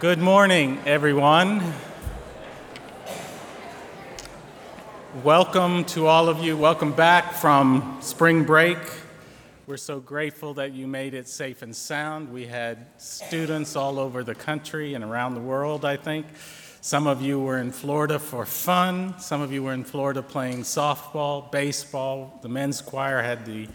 Good morning, everyone. Welcome to all of you. Welcome back from spring break. We're so grateful that you made it safe and sound. We had students all over the country and around the world, I think. Some of you were in Florida for fun. Some of you were in Florida playing softball, baseball. The men's choir had the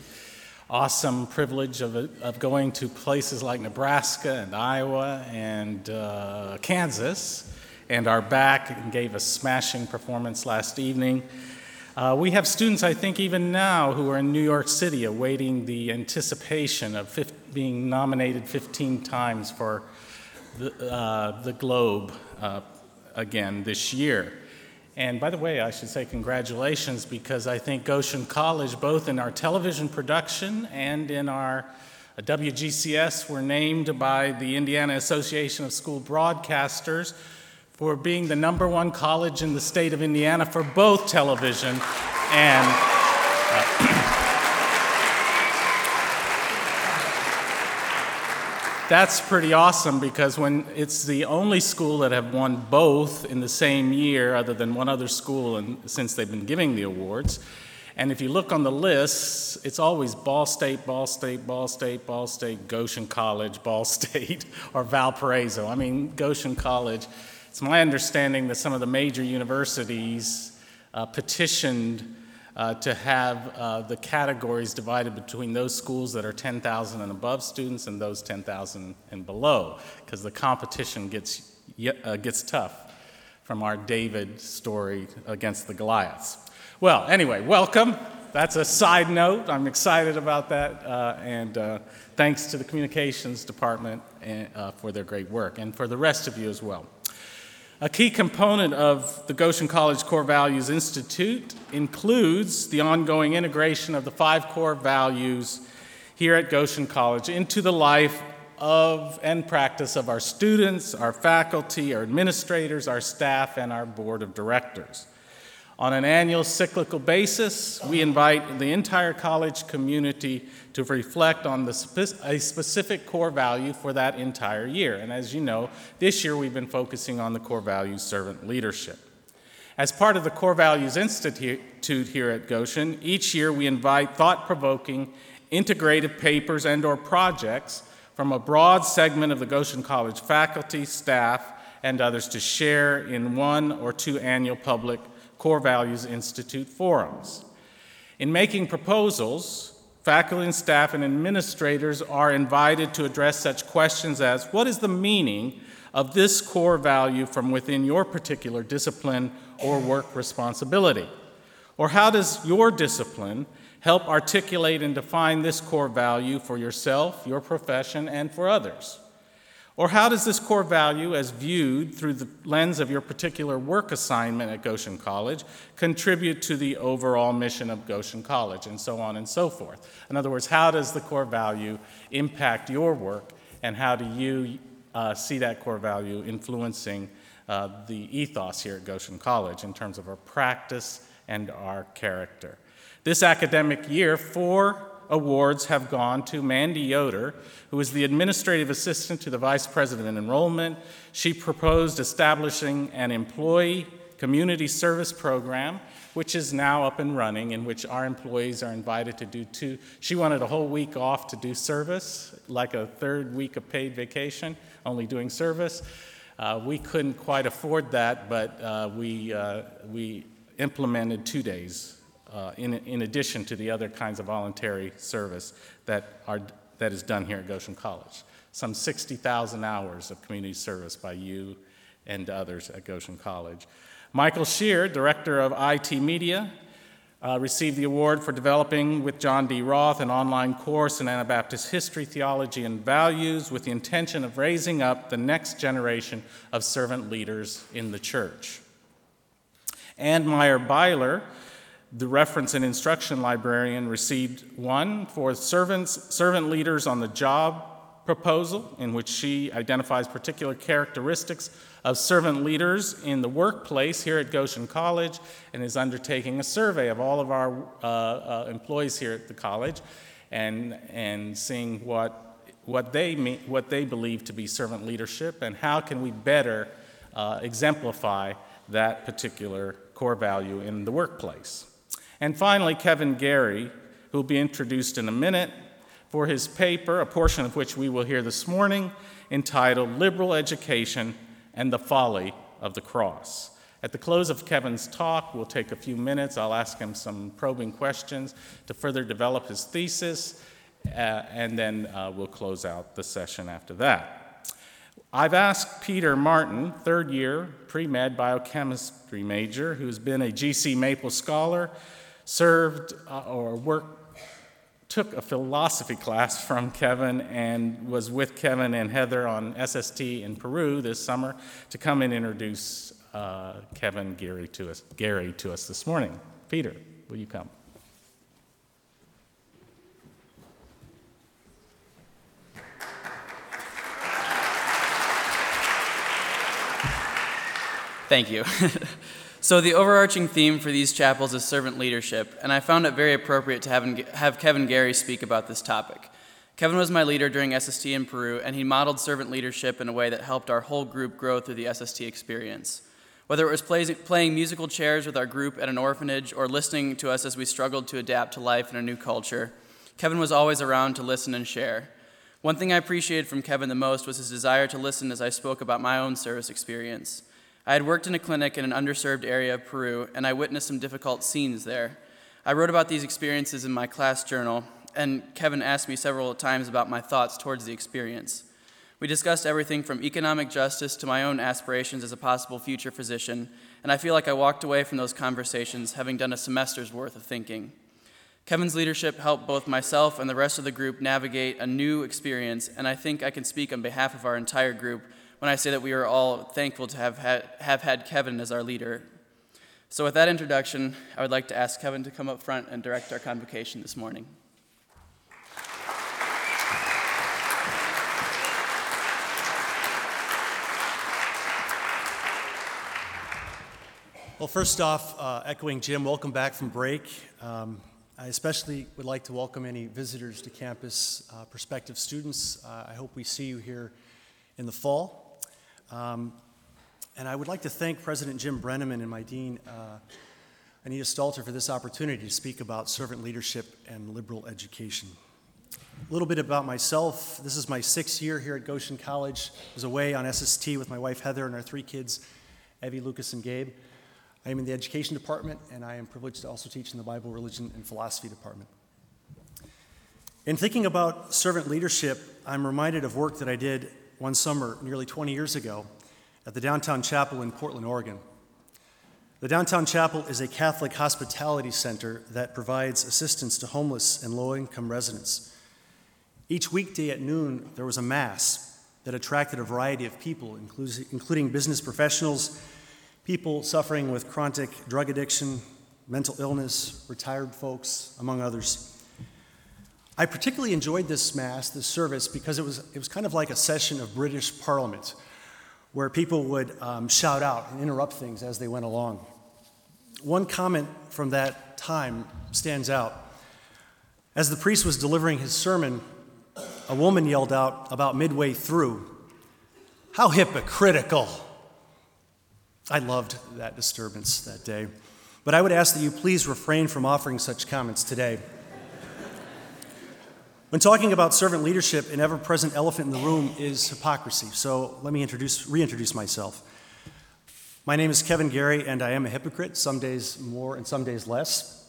awesome privilege of, of going to places like Nebraska and Iowa and uh, Kansas and are back and gave a smashing performance last evening. Uh, we have students, I think, even now who are in New York City awaiting the anticipation of being nominated 15 times for the, uh, the Globe uh, again this year. And by the way, I should say congratulations because I think Goshen College, both in our television production and in our uh, WGCS, were named by the Indiana Association of School Broadcasters for being the number one college in the state of Indiana for both television and. Uh, that's pretty awesome because when it's the only school that have won both in the same year, other than one other school, and since they've been giving the awards. And if you look on the list, it's always Ball State, Ball State, Ball State, Ball State, Goshen College, Ball State, or Valparaiso. I mean, Goshen College. It's my understanding that some of the major universities uh, petitioned uh, to have uh, the categories divided between those schools that are 10,000 and above students and those 10,000 and below, because the competition gets, uh, gets tough from our David story against the Goliaths. Well, anyway, welcome. That's a side note. I'm excited about that, uh, and uh, thanks to the communications department and, for their great work, and for the rest of you as well. A key component of the Goshen College Core Values Institute includes the ongoing integration of the five core values here at Goshen College into the life of and practice of our students, our faculty, our administrators, our staff, and our board of directors. On an annual cyclical basis, we invite the entire college community to reflect on spe- a specific core value for that entire year. And as you know, this year we've been focusing on the core value servant leadership. As part of the Core Values Institute here at Goshen, each year we invite thought-provoking, integrated papers and or projects from a broad segment of the Goshen College faculty, staff, and others to share in one or two annual public Core Values Institute forums. In making proposals, faculty and staff and administrators are invited to address such questions as what is the meaning of this core value from within your particular discipline or work responsibility? Or how does your discipline help articulate and define this core value for yourself, your profession, and for others? Or how does this core value, as viewed through the lens of your particular work assignment at Goshen College, contribute to the overall mission of Goshen College, and so on and so forth? In other words, how does the core value impact your work, and how do you uh, see that core value influencing uh, the ethos here at Goshen College in terms of our practice and our character? This academic year, four awards have gone to Mandy Yoder, who is the administrative assistant to the vice president of enrollment. She proposed establishing an employee community service program, which is now up and running, in which our employees are invited to do two. She wanted a whole week off to do service, like a third week of paid vacation, only doing service. Uh, we couldn't quite afford that, but uh, we, uh, we implemented two days uh, in, in addition to the other kinds of voluntary service that, are, that is done here at Goshen College. Some 60,000 hours of community service by you and others at Goshen College. Michael Shear, Director of IT Media, uh, received the award for developing with John D. Roth an online course in Anabaptist history, theology, and values with the intention of raising up the next generation of servant leaders in the church. Ann Meyer Byler the reference and instruction librarian received one for servants, servant leaders on the job proposal, in which she identifies particular characteristics of servant leaders in the workplace here at Goshen College and is undertaking a survey of all of our uh, uh, employees here at the college and, and seeing what what they, mean, what they believe to be servant leadership and how can we better uh, exemplify that particular core value in the workplace. And finally, Kevin Gary, who will be introduced in a minute for his paper, a portion of which we will hear this morning, entitled Liberal Education and the Folly of the Cross. At the close of Kevin's talk, we'll take a few minutes. I'll ask him some probing questions to further develop his thesis, uh, and then uh, we'll close out the session after that. I've asked Peter Martin, third year pre med biochemistry major, who's been a GC Maple scholar, served uh, or worked took a philosophy class from Kevin and was with Kevin and Heather on SST in Peru this summer to come and introduce uh, Kevin Gary to us, Gary to us this morning. Peter, will you come? Thank you. so, the overarching theme for these chapels is servant leadership, and I found it very appropriate to have, have Kevin Gary speak about this topic. Kevin was my leader during SST in Peru, and he modeled servant leadership in a way that helped our whole group grow through the SST experience. Whether it was play, playing musical chairs with our group at an orphanage or listening to us as we struggled to adapt to life in a new culture, Kevin was always around to listen and share. One thing I appreciated from Kevin the most was his desire to listen as I spoke about my own service experience. I had worked in a clinic in an underserved area of Peru, and I witnessed some difficult scenes there. I wrote about these experiences in my class journal, and Kevin asked me several times about my thoughts towards the experience. We discussed everything from economic justice to my own aspirations as a possible future physician, and I feel like I walked away from those conversations having done a semester's worth of thinking. Kevin's leadership helped both myself and the rest of the group navigate a new experience, and I think I can speak on behalf of our entire group when I say that we are all thankful to have had, have had Kevin as our leader. So, with that introduction, I would like to ask Kevin to come up front and direct our convocation this morning. Well, first off, uh, echoing Jim, welcome back from break. Um, I especially would like to welcome any visitors to campus, uh, prospective students. Uh, I hope we see you here in the fall. Um, and I would like to thank President Jim Brenneman and my dean, uh, Anita Stalter, for this opportunity to speak about servant leadership and liberal education. A little bit about myself. This is my sixth year here at Goshen College. I was away on SST with my wife Heather and our three kids, Evie, Lucas, and Gabe. I am in the education department, and I am privileged to also teach in the Bible, religion, and philosophy department. In thinking about servant leadership, I'm reminded of work that I did one summer nearly 20 years ago at the Downtown Chapel in Portland, Oregon. The Downtown Chapel is a Catholic hospitality center that provides assistance to homeless and low income residents. Each weekday at noon, there was a Mass that attracted a variety of people, including business professionals people suffering with chronic drug addiction, mental illness, retired folks, among others. I particularly enjoyed this Mass, this service, because it was, it was kind of like a session of British Parliament where people would um, shout out and interrupt things as they went along. One comment from that time stands out. As the priest was delivering his sermon, a woman yelled out about midway through, How hypocritical! I loved that disturbance that day. But I would ask that you please refrain from offering such comments today. When talking about servant leadership, an ever present elephant in the room is hypocrisy. So let me introduce, reintroduce myself. My name is Kevin Gary, and I am a hypocrite, some days more and some days less.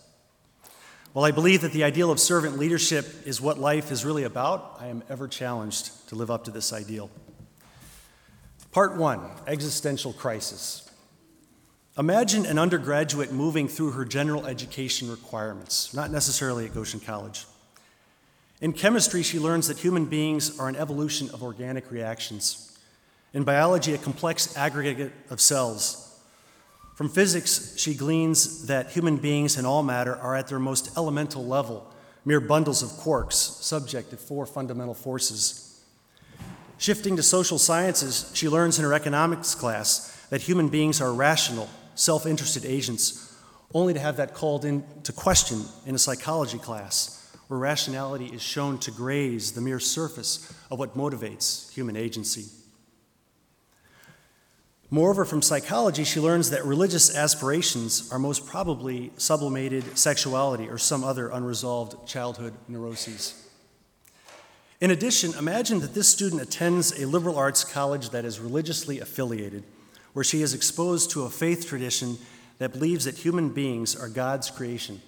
While I believe that the ideal of servant leadership is what life is really about, I am ever challenged to live up to this ideal. Part one existential crisis. Imagine an undergraduate moving through her general education requirements, not necessarily at Goshen College. In chemistry, she learns that human beings are an evolution of organic reactions. In biology, a complex aggregate of cells. From physics, she gleans that human beings and all matter are at their most elemental level, mere bundles of quarks, subject to four fundamental forces. Shifting to social sciences, she learns in her economics class that human beings are rational, self interested agents, only to have that called into question in a psychology class, where rationality is shown to graze the mere surface of what motivates human agency. Moreover, from psychology, she learns that religious aspirations are most probably sublimated sexuality or some other unresolved childhood neuroses. In addition, imagine that this student attends a liberal arts college that is religiously affiliated, where she is exposed to a faith tradition that believes that human beings are God's creation,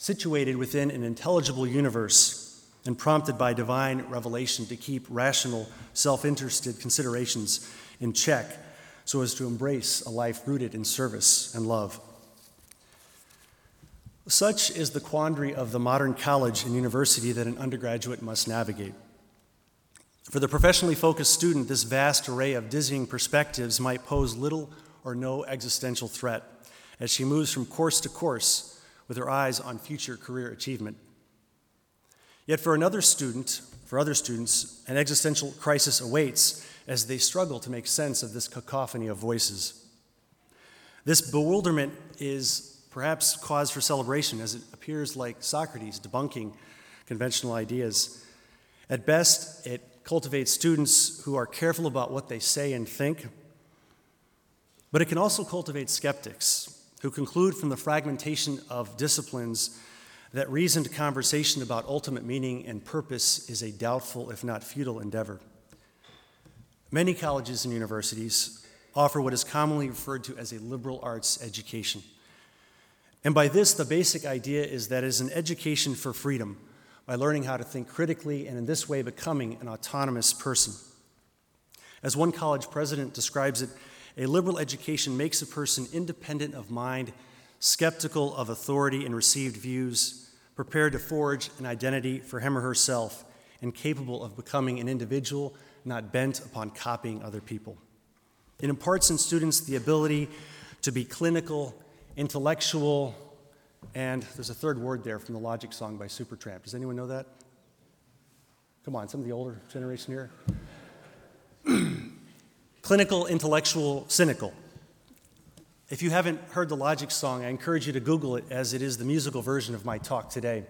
situated within an intelligible universe and prompted by divine revelation to keep rational, self interested considerations in check so as to embrace a life rooted in service and love. Such is the quandary of the modern college and university that an undergraduate must navigate. For the professionally focused student, this vast array of dizzying perspectives might pose little or no existential threat as she moves from course to course with her eyes on future career achievement. Yet for another student, for other students, an existential crisis awaits as they struggle to make sense of this cacophony of voices. This bewilderment is perhaps cause for celebration as it appears like Socrates debunking conventional ideas. At best, it cultivates students who are careful about what they say and think, but it can also cultivate skeptics who conclude from the fragmentation of disciplines that reasoned conversation about ultimate meaning and purpose is a doubtful, if not futile, endeavor. Many colleges and universities offer what is commonly referred to as a liberal arts education. And by this, the basic idea is that it is an education for freedom by learning how to think critically and in this way becoming an autonomous person. As one college president describes it, a liberal education makes a person independent of mind, skeptical of authority and received views, prepared to forge an identity for him or herself, and capable of becoming an individual not bent upon copying other people. It imparts in students the ability to be clinical, intellectual, and there's a third word there from the Logic song by Supertramp. Does anyone know that? Come on, some of the older generation here. Clinical, intellectual, cynical. If you haven't heard the Logic song, I encourage you to Google it as it is the musical version of my talk today.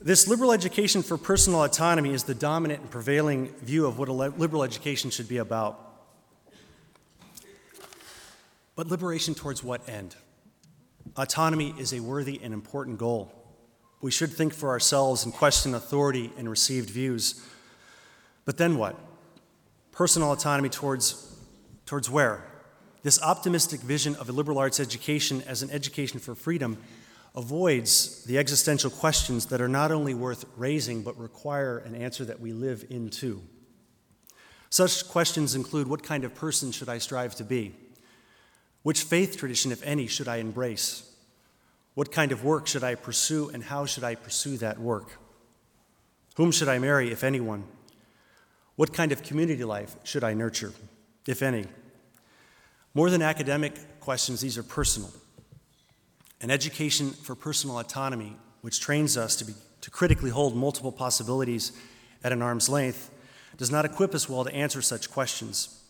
This liberal education for personal autonomy is the dominant and prevailing view of what a liberal education should be about. But liberation towards what end? Autonomy is a worthy and important goal. We should think for ourselves and question authority and received views. But then what? Personal autonomy towards, towards where? This optimistic vision of a liberal arts education as an education for freedom avoids the existential questions that are not only worth raising, but require an answer that we live into. Such questions include what kind of person should I strive to be? Which faith tradition, if any, should I embrace? What kind of work should I pursue, and how should I pursue that work? Whom should I marry, if anyone? What kind of community life should I nurture, if any? More than academic questions, these are personal an education for personal autonomy, which trains us to, be, to critically hold multiple possibilities at an arm's length, does not equip us well to answer such questions.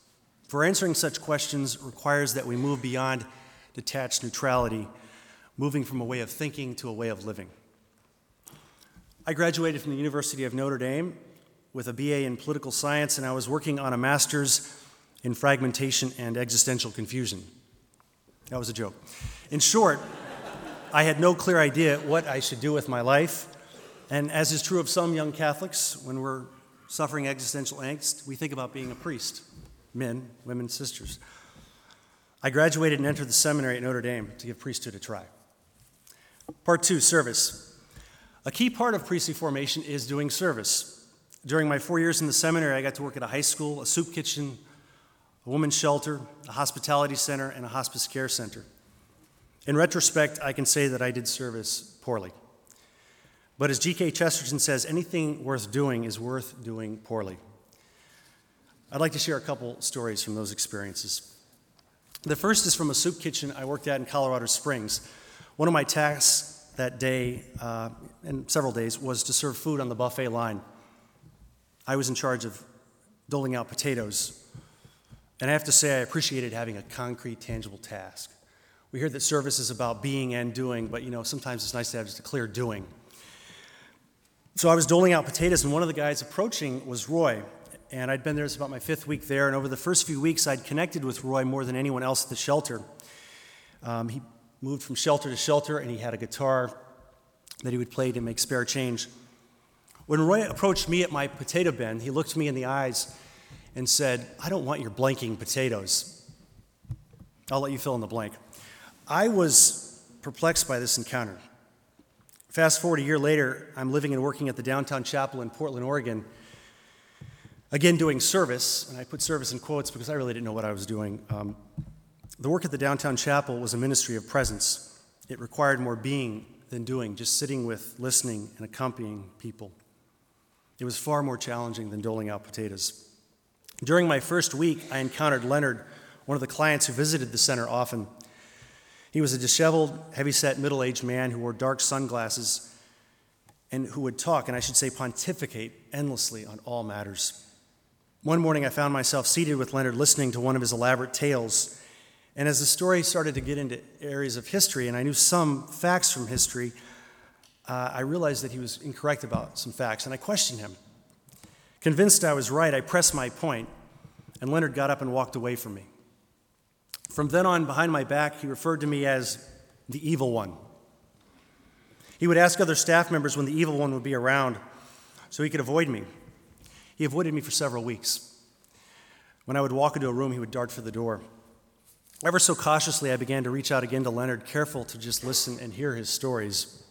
For answering such questions requires that we move beyond detached neutrality, moving from a way of thinking to a way of living. I graduated from the University of Notre Dame with a BA in political science, and I was working on a master's in fragmentation and existential confusion. That was a joke. In short, I had no clear idea what I should do with my life. And as is true of some young Catholics, when we're suffering existential angst, we think about being a priest men, women, sisters. I graduated and entered the seminary at Notre Dame to give priesthood a try. Part two service. A key part of priestly formation is doing service. During my four years in the seminary, I got to work at a high school, a soup kitchen, a women's shelter, a hospitality center, and a hospice care center. In retrospect, I can say that I did service poorly. But as G.K. Chesterton says, anything worth doing is worth doing poorly. I'd like to share a couple stories from those experiences. The first is from a soup kitchen I worked at in Colorado Springs. One of my tasks that day, uh, and several days, was to serve food on the buffet line. I was in charge of doling out potatoes. And I have to say, I appreciated having a concrete, tangible task. We hear that service is about being and doing, but you know, sometimes it's nice to have just a clear doing. So I was doling out potatoes, and one of the guys approaching was Roy. And I'd been there, about my fifth week there. And over the first few weeks, I'd connected with Roy more than anyone else at the shelter. Um, he moved from shelter to shelter, and he had a guitar that he would play to make spare change. When Roy approached me at my potato bin, he looked me in the eyes and said, I don't want your blanking potatoes. I'll let you fill in the blank. I was perplexed by this encounter. Fast forward a year later, I'm living and working at the downtown chapel in Portland, Oregon, again doing service, and I put service in quotes because I really didn't know what I was doing. Um, the work at the downtown chapel was a ministry of presence. It required more being than doing, just sitting with, listening, and accompanying people. It was far more challenging than doling out potatoes. During my first week, I encountered Leonard, one of the clients who visited the center often. He was a disheveled, heavy-set, middle-aged man who wore dark sunglasses and who would talk, and I should say pontificate endlessly on all matters. One morning, I found myself seated with Leonard listening to one of his elaborate tales. And as the story started to get into areas of history, and I knew some facts from history, uh, I realized that he was incorrect about some facts, and I questioned him. Convinced I was right, I pressed my point, and Leonard got up and walked away from me. From then on, behind my back, he referred to me as the evil one. He would ask other staff members when the evil one would be around so he could avoid me. He avoided me for several weeks. When I would walk into a room, he would dart for the door. Ever so cautiously, I began to reach out again to Leonard, careful to just listen and hear his stories.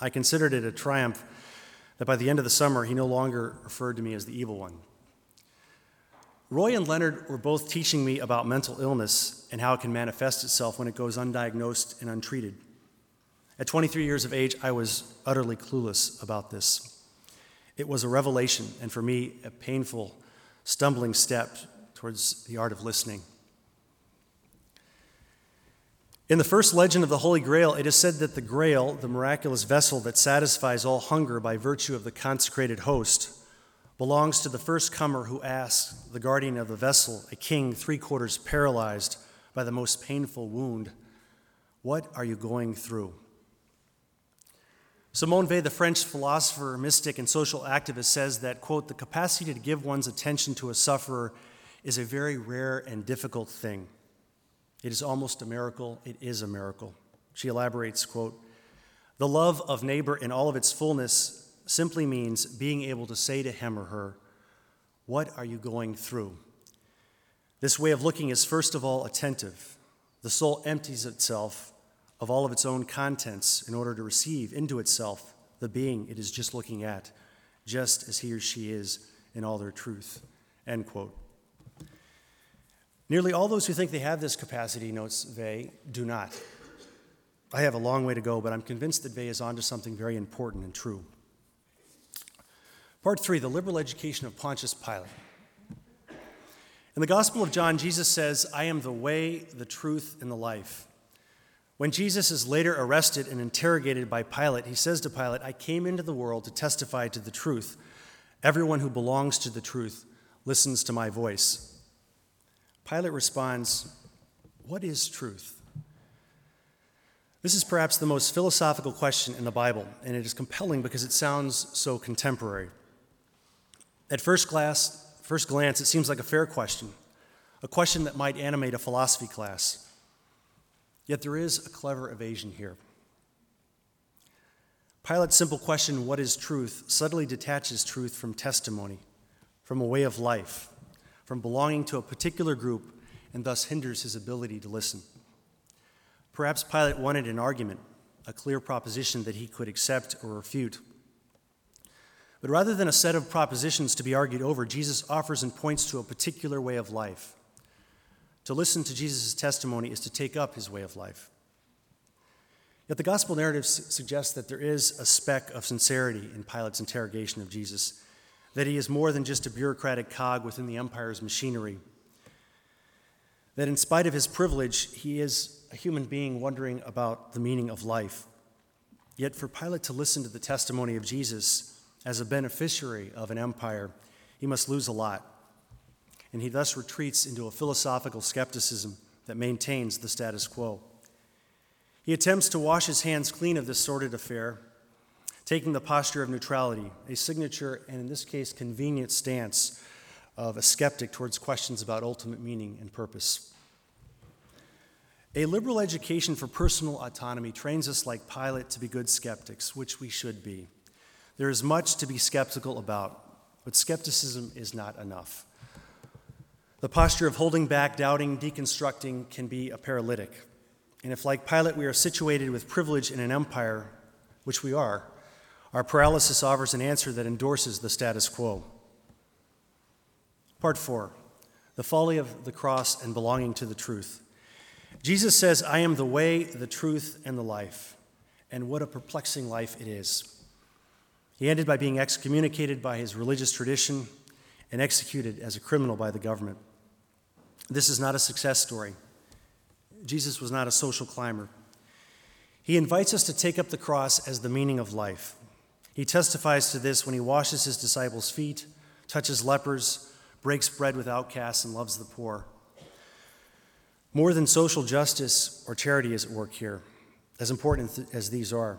I considered it a triumph that by the end of the summer, he no longer referred to me as the evil one. Roy and Leonard were both teaching me about mental illness and how it can manifest itself when it goes undiagnosed and untreated. At 23 years of age, I was utterly clueless about this. It was a revelation, and for me, a painful, stumbling step towards the art of listening. In the first legend of the Holy Grail, it is said that the Grail, the miraculous vessel that satisfies all hunger by virtue of the consecrated host, belongs to the first comer who asks the guardian of the vessel, a king three quarters paralyzed by the most painful wound, What are you going through? Simone Weil, the French philosopher, mystic, and social activist, says that, quote, the capacity to give one's attention to a sufferer is a very rare and difficult thing. It is almost a miracle. It is a miracle. She elaborates, quote, the love of neighbor in all of its fullness simply means being able to say to him or her, What are you going through? This way of looking is, first of all, attentive. The soul empties itself of all of its own contents in order to receive into itself the being it is just looking at, just as he or she is in all their truth. End quote. Nearly all those who think they have this capacity, notes Weil, do not. I have a long way to go, but I'm convinced that Weil is onto something very important and true. Part three the liberal education of Pontius Pilate. In the Gospel of John, Jesus says, I am the way, the truth, and the life. When Jesus is later arrested and interrogated by Pilate, he says to Pilate, I came into the world to testify to the truth. Everyone who belongs to the truth listens to my voice. Pilate responds, What is truth? This is perhaps the most philosophical question in the Bible, and it is compelling because it sounds so contemporary. At first glance, first glance, it seems like a fair question, a question that might animate a philosophy class. Yet there is a clever evasion here. Pilate's simple question, What is truth? subtly detaches truth from testimony, from a way of life, from belonging to a particular group, and thus hinders his ability to listen. Perhaps Pilate wanted an argument, a clear proposition that he could accept or refute. But rather than a set of propositions to be argued over, Jesus offers and points to a particular way of life. To listen to Jesus' testimony is to take up his way of life. Yet the gospel narrative suggests that there is a speck of sincerity in Pilate's interrogation of Jesus, that he is more than just a bureaucratic cog within the empire's machinery, that in spite of his privilege, he is a human being wondering about the meaning of life. Yet for Pilate to listen to the testimony of Jesus as a beneficiary of an empire, he must lose a lot. And he thus retreats into a philosophical skepticism that maintains the status quo. He attempts to wash his hands clean of this sordid affair, taking the posture of neutrality, a signature, and in this case, convenient stance of a skeptic towards questions about ultimate meaning and purpose. A liberal education for personal autonomy trains us like Pilate to be good skeptics, which we should be. There is much to be skeptical about, but skepticism is not enough. The posture of holding back, doubting, deconstructing can be a paralytic. And if, like Pilate, we are situated with privilege in an empire, which we are, our paralysis offers an answer that endorses the status quo. Part four the folly of the cross and belonging to the truth. Jesus says, I am the way, the truth, and the life. And what a perplexing life it is. He ended by being excommunicated by his religious tradition and executed as a criminal by the government. This is not a success story. Jesus was not a social climber. He invites us to take up the cross as the meaning of life. He testifies to this when he washes his disciples' feet, touches lepers, breaks bread with outcasts, and loves the poor. More than social justice or charity is at work here, as important as these are.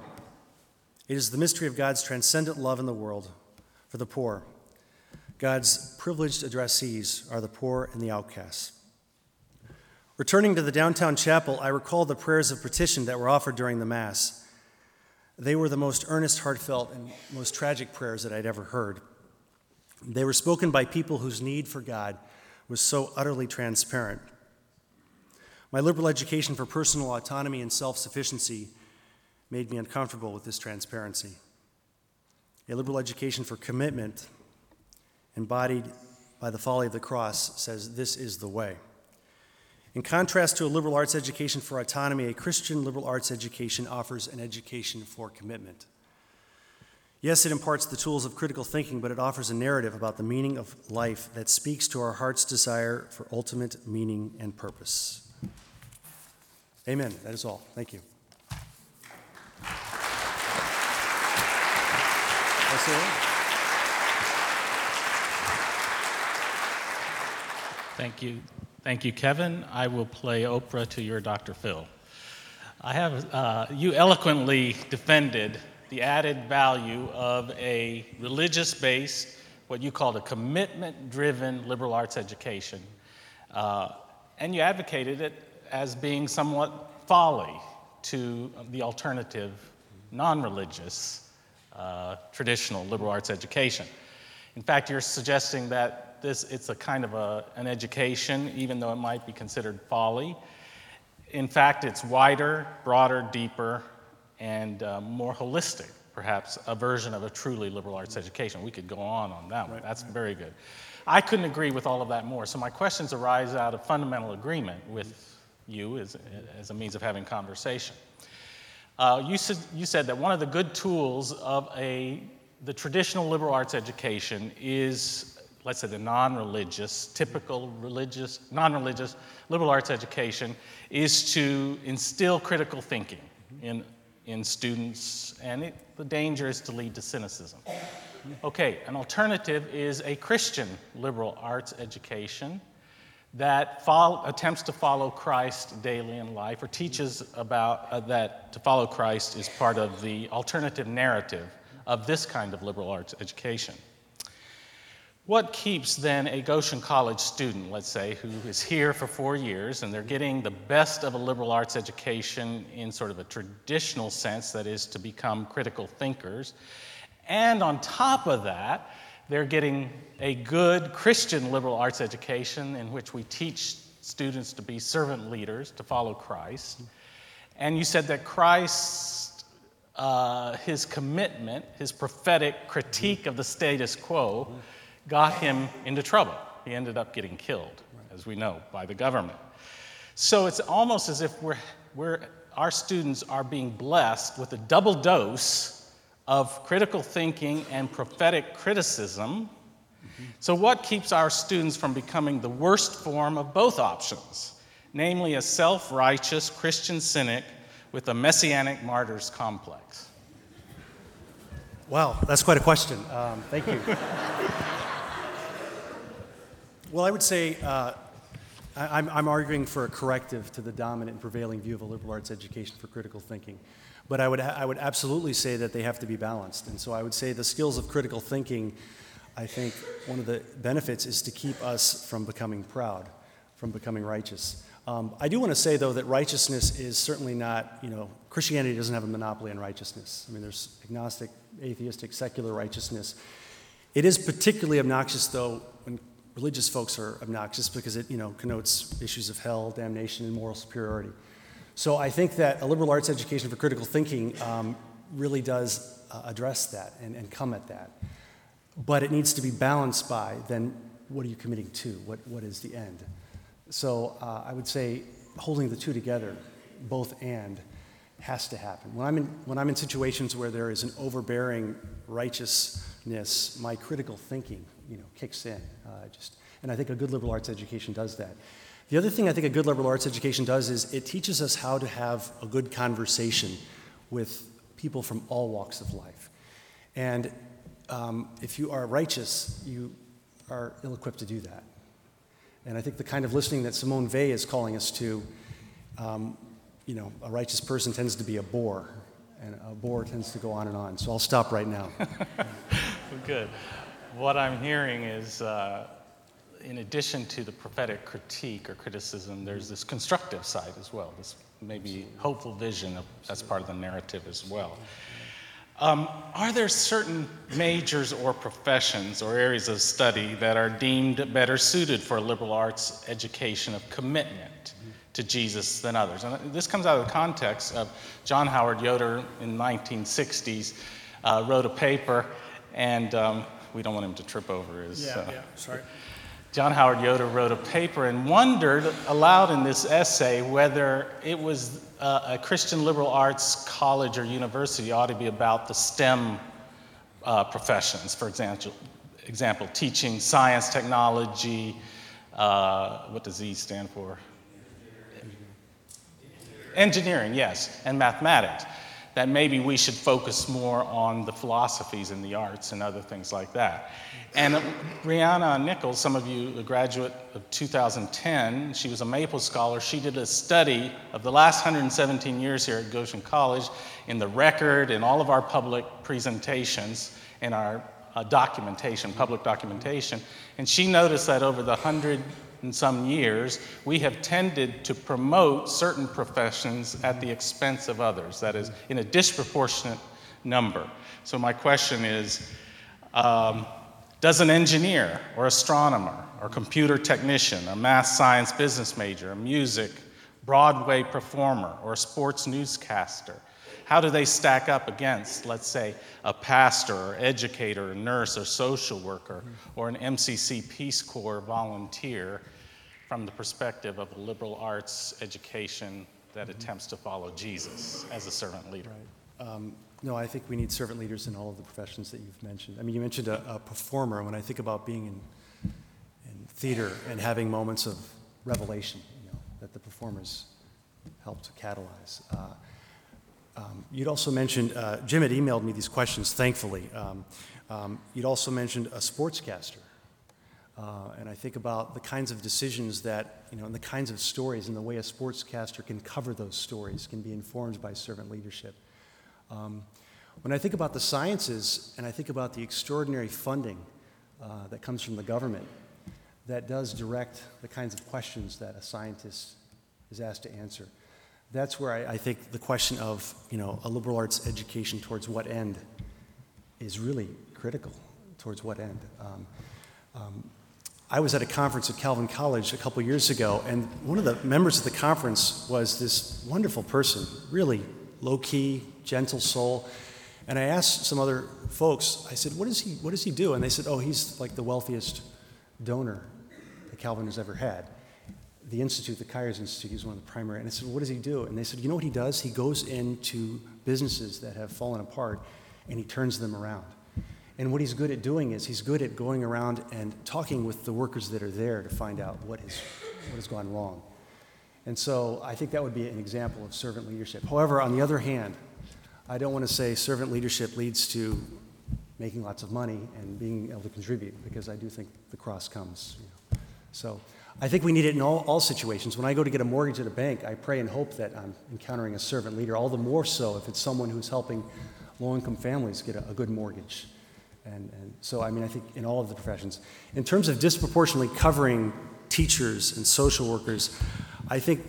It is the mystery of God's transcendent love in the world for the poor. God's privileged addressees are the poor and the outcasts. Returning to the downtown chapel, I recall the prayers of petition that were offered during the Mass. They were the most earnest, heartfelt, and most tragic prayers that I'd ever heard. They were spoken by people whose need for God was so utterly transparent. My liberal education for personal autonomy and self sufficiency made me uncomfortable with this transparency. A liberal education for commitment, embodied by the folly of the cross, says this is the way. In contrast to a liberal arts education for autonomy, a Christian liberal arts education offers an education for commitment. Yes, it imparts the tools of critical thinking, but it offers a narrative about the meaning of life that speaks to our heart's desire for ultimate meaning and purpose. Amen. That is all. Thank you. Thank you. Thank you, Kevin. I will play Oprah to your Dr. Phil. I have, uh, you eloquently defended the added value of a religious based, what you called a commitment driven liberal arts education. Uh, and you advocated it as being somewhat folly to the alternative, non religious, uh, traditional liberal arts education. In fact, you're suggesting that this, it's a kind of a, an education, even though it might be considered folly. In fact, it's wider, broader, deeper, and uh, more holistic, perhaps, a version of a truly liberal arts education. We could go on on that one. That's very good. I couldn't agree with all of that more. So my questions arise out of fundamental agreement with you as, as a means of having conversation. Uh, you, said, you said that one of the good tools of a, the traditional liberal arts education is let's say the non-religious, typical religious, non-religious liberal arts education is to instill critical thinking in, in students, and it, the danger is to lead to cynicism. Okay, an alternative is a Christian liberal arts education that follow, attempts to follow Christ daily in life or teaches about uh, that to follow Christ is part of the alternative narrative of this kind of liberal arts education. What keeps then a Goshen College student, let's say, who is here for four years and they're getting the best of a liberal arts education in sort of a traditional sense, that is, to become critical thinkers, and on top of that, they're getting a good Christian liberal arts education in which we teach students to be servant leaders, to follow Christ. And you said that Christ, uh, his commitment, his prophetic critique of the status quo, got him into trouble. He ended up getting killed, as we know, by the government. So it's almost as if we're, we're, our students are being blessed with a double dose of critical thinking and prophetic criticism. So, what keeps our students from becoming the worst form of both options, namely a self righteous Christian cynic with a messianic martyr's complex? Wow, that's quite a question. Um, thank you. Well, I would say uh, I, am arguing for a corrective to the dominant and prevailing view of a liberal arts education for critical thinking. But I would, I would absolutely say that they have to be balanced. And so I would say the skills of critical thinking, I think one of the benefits is to keep us from becoming proud, from becoming righteous. Um, I do want to say, though, that righteousness is certainly not, you know, Christianity doesn't have a monopoly on righteousness. I mean, there's agnostic, atheistic, secular righteousness. It is particularly obnoxious, though, when religious folks are obnoxious because it, you know, connotes issues of hell, damnation, and moral superiority. So I think that a liberal arts education for critical thinking um, really does uh, address that and, and come at that. But it needs to be balanced by then what are you committing to? What, what is the end? So uh, I would say holding the two together, both and, has to happen. When I'm in, when I'm in situations where there is an overbearing righteousness, my critical thinking, you know, kicks in. Uh, just, and I think a good liberal arts education does that. The other thing I think a good liberal arts education does is it teaches us how to have a good conversation with people from all walks of life. And um, if you are righteous, you are ill equipped to do that. And I think the kind of listening that Simone Weil is calling us to, um, you know, a righteous person tends to be a bore, and a bore tends to go on and on. So I'll stop right now. Good. What I'm hearing is, uh, in addition to the prophetic critique or criticism, there's this constructive side as well, this maybe hopeful vision of, as part of the narrative as well. Um, are there certain majors or professions or areas of study that are deemed better suited for a liberal arts education of commitment to Jesus than others? And this comes out of the context of John Howard Yoder in the 1960s uh, wrote a paper, and um, we don't want him to trip over his. Yeah, uh, yeah, sorry. John Howard Yoder wrote a paper and wondered aloud in this essay whether it was uh, a Christian liberal arts college or university ought to be about the STEM uh, professions, for example, example, teaching science, technology, uh, what does E stand for? Engineering, yes, and mathematics that maybe we should focus more on the philosophies and the arts and other things like that. And Brianna Nichols, some of you, a graduate of 2010, she was a Maple Scholar. She did a study of the last 117 years here at Goshen College in the record in all of our public presentations in our uh, documentation, public documentation. And she noticed that over the hundred in some years, we have tended to promote certain professions at the expense of others, that is, in a disproportionate number. So, my question is um, Does an engineer or astronomer or computer technician, a math science business major, a music, Broadway performer, or a sports newscaster, how do they stack up against, let's say, a pastor or educator, or nurse or social worker, or an MCC Peace Corps volunteer from the perspective of a liberal arts education that attempts to follow Jesus as a servant leader. Right. Um, no, I think we need servant leaders in all of the professions that you've mentioned. I mean, you mentioned a, a performer. When I think about being in, in theater and having moments of revelation, you know, that the performers help to catalyze. Uh, um, you'd also mentioned, uh, Jim had emailed me these questions, thankfully. Um, um, you'd also mentioned a sportscaster. Uh, and I think about the kinds of decisions that, you know, and the kinds of stories and the way a sportscaster can cover those stories can be informed by servant leadership. Um, when I think about the sciences and I think about the extraordinary funding uh, that comes from the government that does direct the kinds of questions that a scientist is asked to answer, that's where I, I think the question of, you know, a liberal arts education towards what end is really critical. Towards what end? Um, um, I was at a conference at Calvin College a couple years ago, and one of the members of the conference was this wonderful person, really low key, gentle soul. And I asked some other folks, I said, what, is he, what does he do? And they said, oh, he's like the wealthiest donor that Calvin has ever had. The Institute, the Kuyers Institute, he's one of the primary. And I said, what does he do? And they said, you know what he does? He goes into businesses that have fallen apart and he turns them around. And what he's good at doing is he's good at going around and talking with the workers that are there to find out what has, what has gone wrong. And so I think that would be an example of servant leadership. However, on the other hand, I don't want to say servant leadership leads to making lots of money and being able to contribute because I do think the cross comes. You know. So I think we need it in all, all situations. When I go to get a mortgage at a bank, I pray and hope that I'm encountering a servant leader, all the more so if it's someone who's helping low income families get a, a good mortgage. And, and so, I mean, I think in all of the professions. In terms of disproportionately covering teachers and social workers, I think,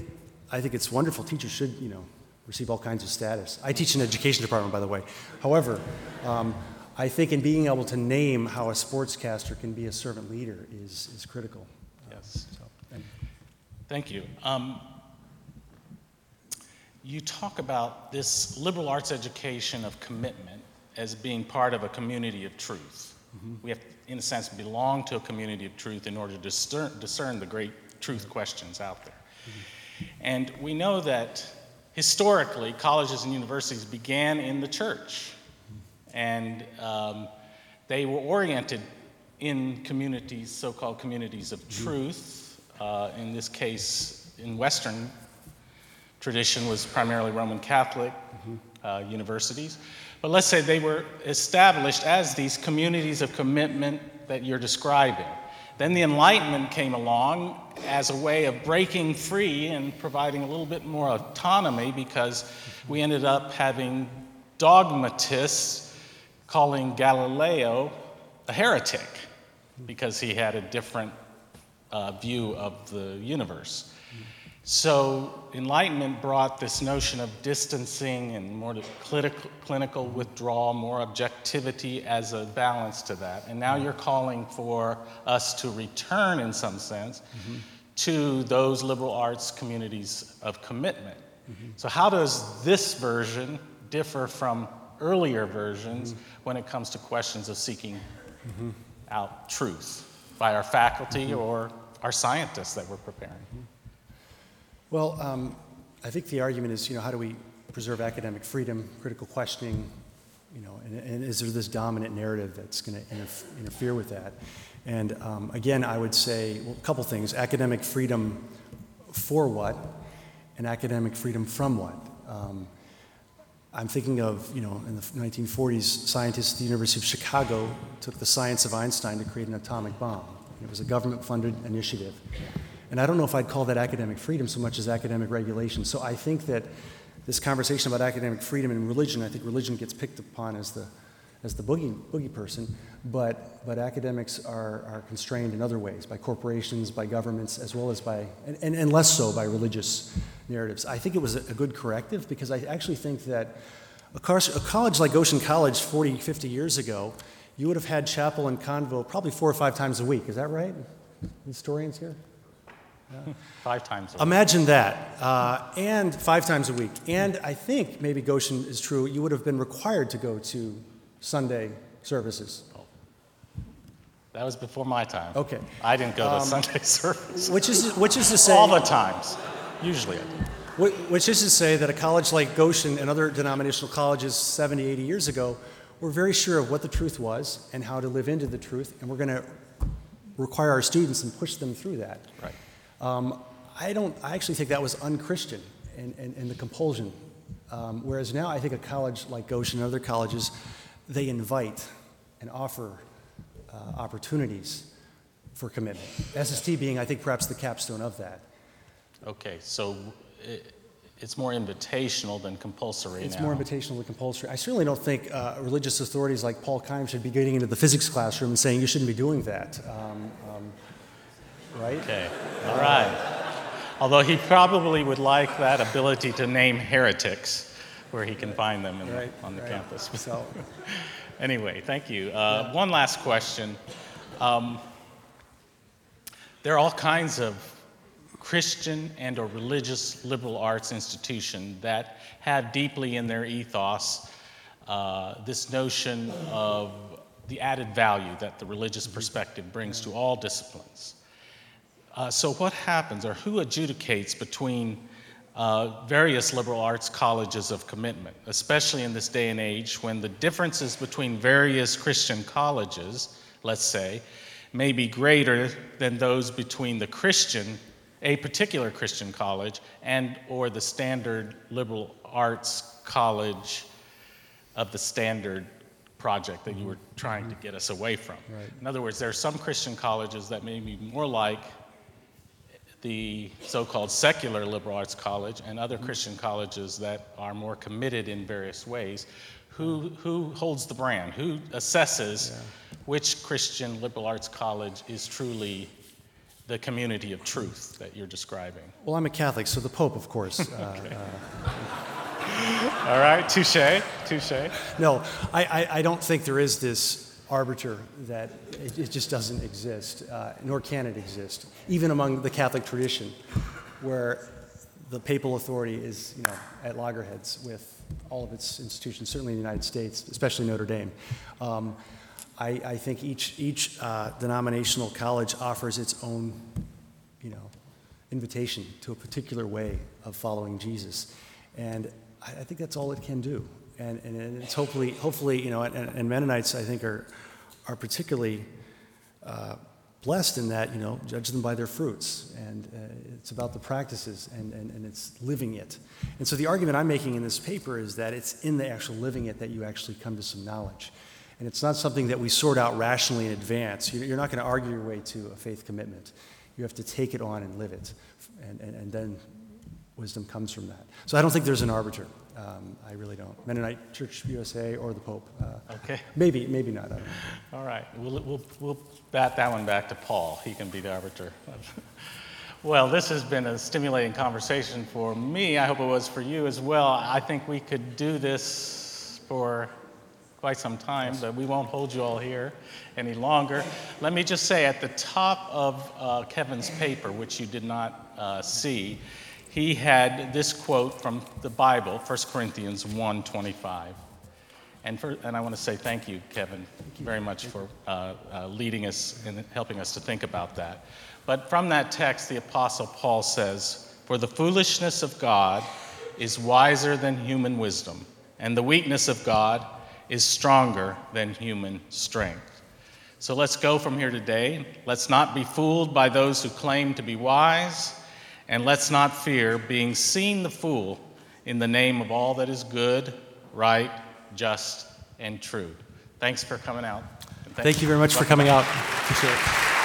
I think it's wonderful. Teachers should, you know, receive all kinds of status. I teach in the education department, by the way. However, um, I think in being able to name how a sportscaster can be a servant leader is, is critical. Yes. So, and- Thank you. Um, you talk about this liberal arts education of commitment as being part of a community of truth. We have, in a sense, belong to a community of truth in order to discern, discern the great truth questions out there. And we know that historically, colleges and universities began in the church, and um, they were oriented in communities, so called communities of truth. Uh, in this case, in Western tradition, was primarily Roman Catholic uh, universities. But let's say they were established as these communities of commitment that you're describing. Then the Enlightenment came along as a way of breaking free and providing a little bit more autonomy because we ended up having dogmatists calling Galileo a heretic because he had a different uh, view of the universe. So, Enlightenment brought this notion of distancing and more clinical, clinical withdrawal, more objectivity as a balance to that. And now mm-hmm. you're calling for us to return, in some sense, mm-hmm. to those liberal arts communities of commitment. Mm-hmm. So, how does this version differ from earlier versions when it comes to questions of seeking out truth by our faculty or our scientists that we're preparing? Well, um, I think the argument is, you know, how do we preserve academic freedom, critical questioning, you know, and, and is there this dominant narrative that's going to interf- interfere with that? And um, again, I would say well, a couple things: academic freedom for what, and academic freedom from what. Um, I'm thinking of, you know, in the 1940s, scientists at the University of Chicago took the science of Einstein to create an atomic bomb. It was a government-funded initiative. And I don't know if I'd call that academic freedom so much as academic regulation. So I think that this conversation about academic freedom and religion, I think religion gets picked upon as the, as the boogie, boogie person, but, but academics are, are constrained in other ways by corporations, by governments, as well as by, and, and, and less so by religious narratives. I think it was a, good corrective because I actually think that a, car, a college like Goshen College 40, 50 years ago, you would have had chapel and convo probably four or five times a week. Is that right? Historians here? Five times. a week. Imagine that, uh, and five times a week. And I think maybe Goshen is true. You would have been required to go to Sunday services, That was before my time. Okay. I didn't go to Sunday service which is which is to say all the times. Usually I do. Which is to say that a college like Goshen and other denominational colleges 70, 80 years ago were very sure of what the truth was and how to live into the truth, and we're going to require our students and push them through that. Right. Um, I don't. I actually think that was unchristian and, and, and the compulsion. Um, whereas now, I think a college like Goshen and other colleges, they invite and offer uh, opportunities for commitment. SST being, I think, perhaps the capstone of that. Okay, so it, it's more invitational than compulsory It's now. more invitational than compulsory. I certainly don't think uh, religious authorities like Paul Keim should be getting into the physics classroom and saying you shouldn't be doing that. Um, um, right? Okay, all right. Although he probably would like that ability to name heretics where he can find them in the- on the right. campus. So, Anyway, thank you. Uh, One last question. Um, there are all kinds of Christian and or religious liberal arts institutions that have deeply in their ethos uh, this notion of the added value that the religious perspective brings to all disciplines. Uh, so, what happens, or who adjudicates between uh, various liberal arts colleges of commitment, especially in this day and age when the differences between various Christian colleges, let's say, may be greater than those between the Christian, a particular Christian college, and or the standard liberal arts college of the standard project that you were trying to get us away from. Right. In other words, there are some Christian colleges that may be more like the so called secular liberal arts college and other Christian colleges that are more committed in various ways. Who, who holds the brand? Who assesses which Christian liberal arts college is truly the community of truth that you're describing? Well, I'm a Catholic, so the Pope, of course. Uh, All right, touche, touche. no, I, I, I don't think there is this arbiter that it, it just doesn't exist, uh, nor can it exist, even among the Catholic tradition, where the papal authority is, you know, at loggerheads with all of its institutions, certainly in the United States, especially Notre Dame. Um, I, I think each, each uh, denominational college offers its own, you know, invitation to a particular way of following Jesus. And I, I think that's all it can do. And, and, it's hopefully, hopefully, you know, and, and Mennonites, I think, are, are particularly uh, blessed in that, you know, judge them by their fruits. And uh, it's about the practices and, and, and it's living it. And so the argument I'm making in this paper is that it's in the actual living it that you actually come to some knowledge. And it's not something that we sort out rationally in advance. You- You're not going to argue your way to a faith commitment. You have to take it on and live it. And, and, and then wisdom comes from that. So I don't think there's an arbiter. Um, I really don't. Mennonite Church USA or the Pope. Uh, Okay. maybe, maybe not. I don't know. All right, we'll, we'll, we'll bat that one back to Paul. He can be the arbiter. well, this has been a stimulating conversation for me. I hope it was for you as well. I think we could do this for quite some time, but we won't hold you all here any longer. Let me just say at the top of uh, Kevin's paper, which you did not uh, see, he had this quote from the Bible, 1 Corinthians 1:25. And, for, and I want to say thank you, Kevin, thank you. very much for uh, uh, leading us and helping us to think about that. But from that text, the Apostle Paul says, For the foolishness of God is wiser than human wisdom, and the weakness of God is stronger than human strength. So let's go from here today. Let's not be fooled by those who claim to be wise, and let's not fear being seen the fool in the name of all that is good, right, just, and true. Thanks for coming out. and Thank you very much for coming out. Appreciate it.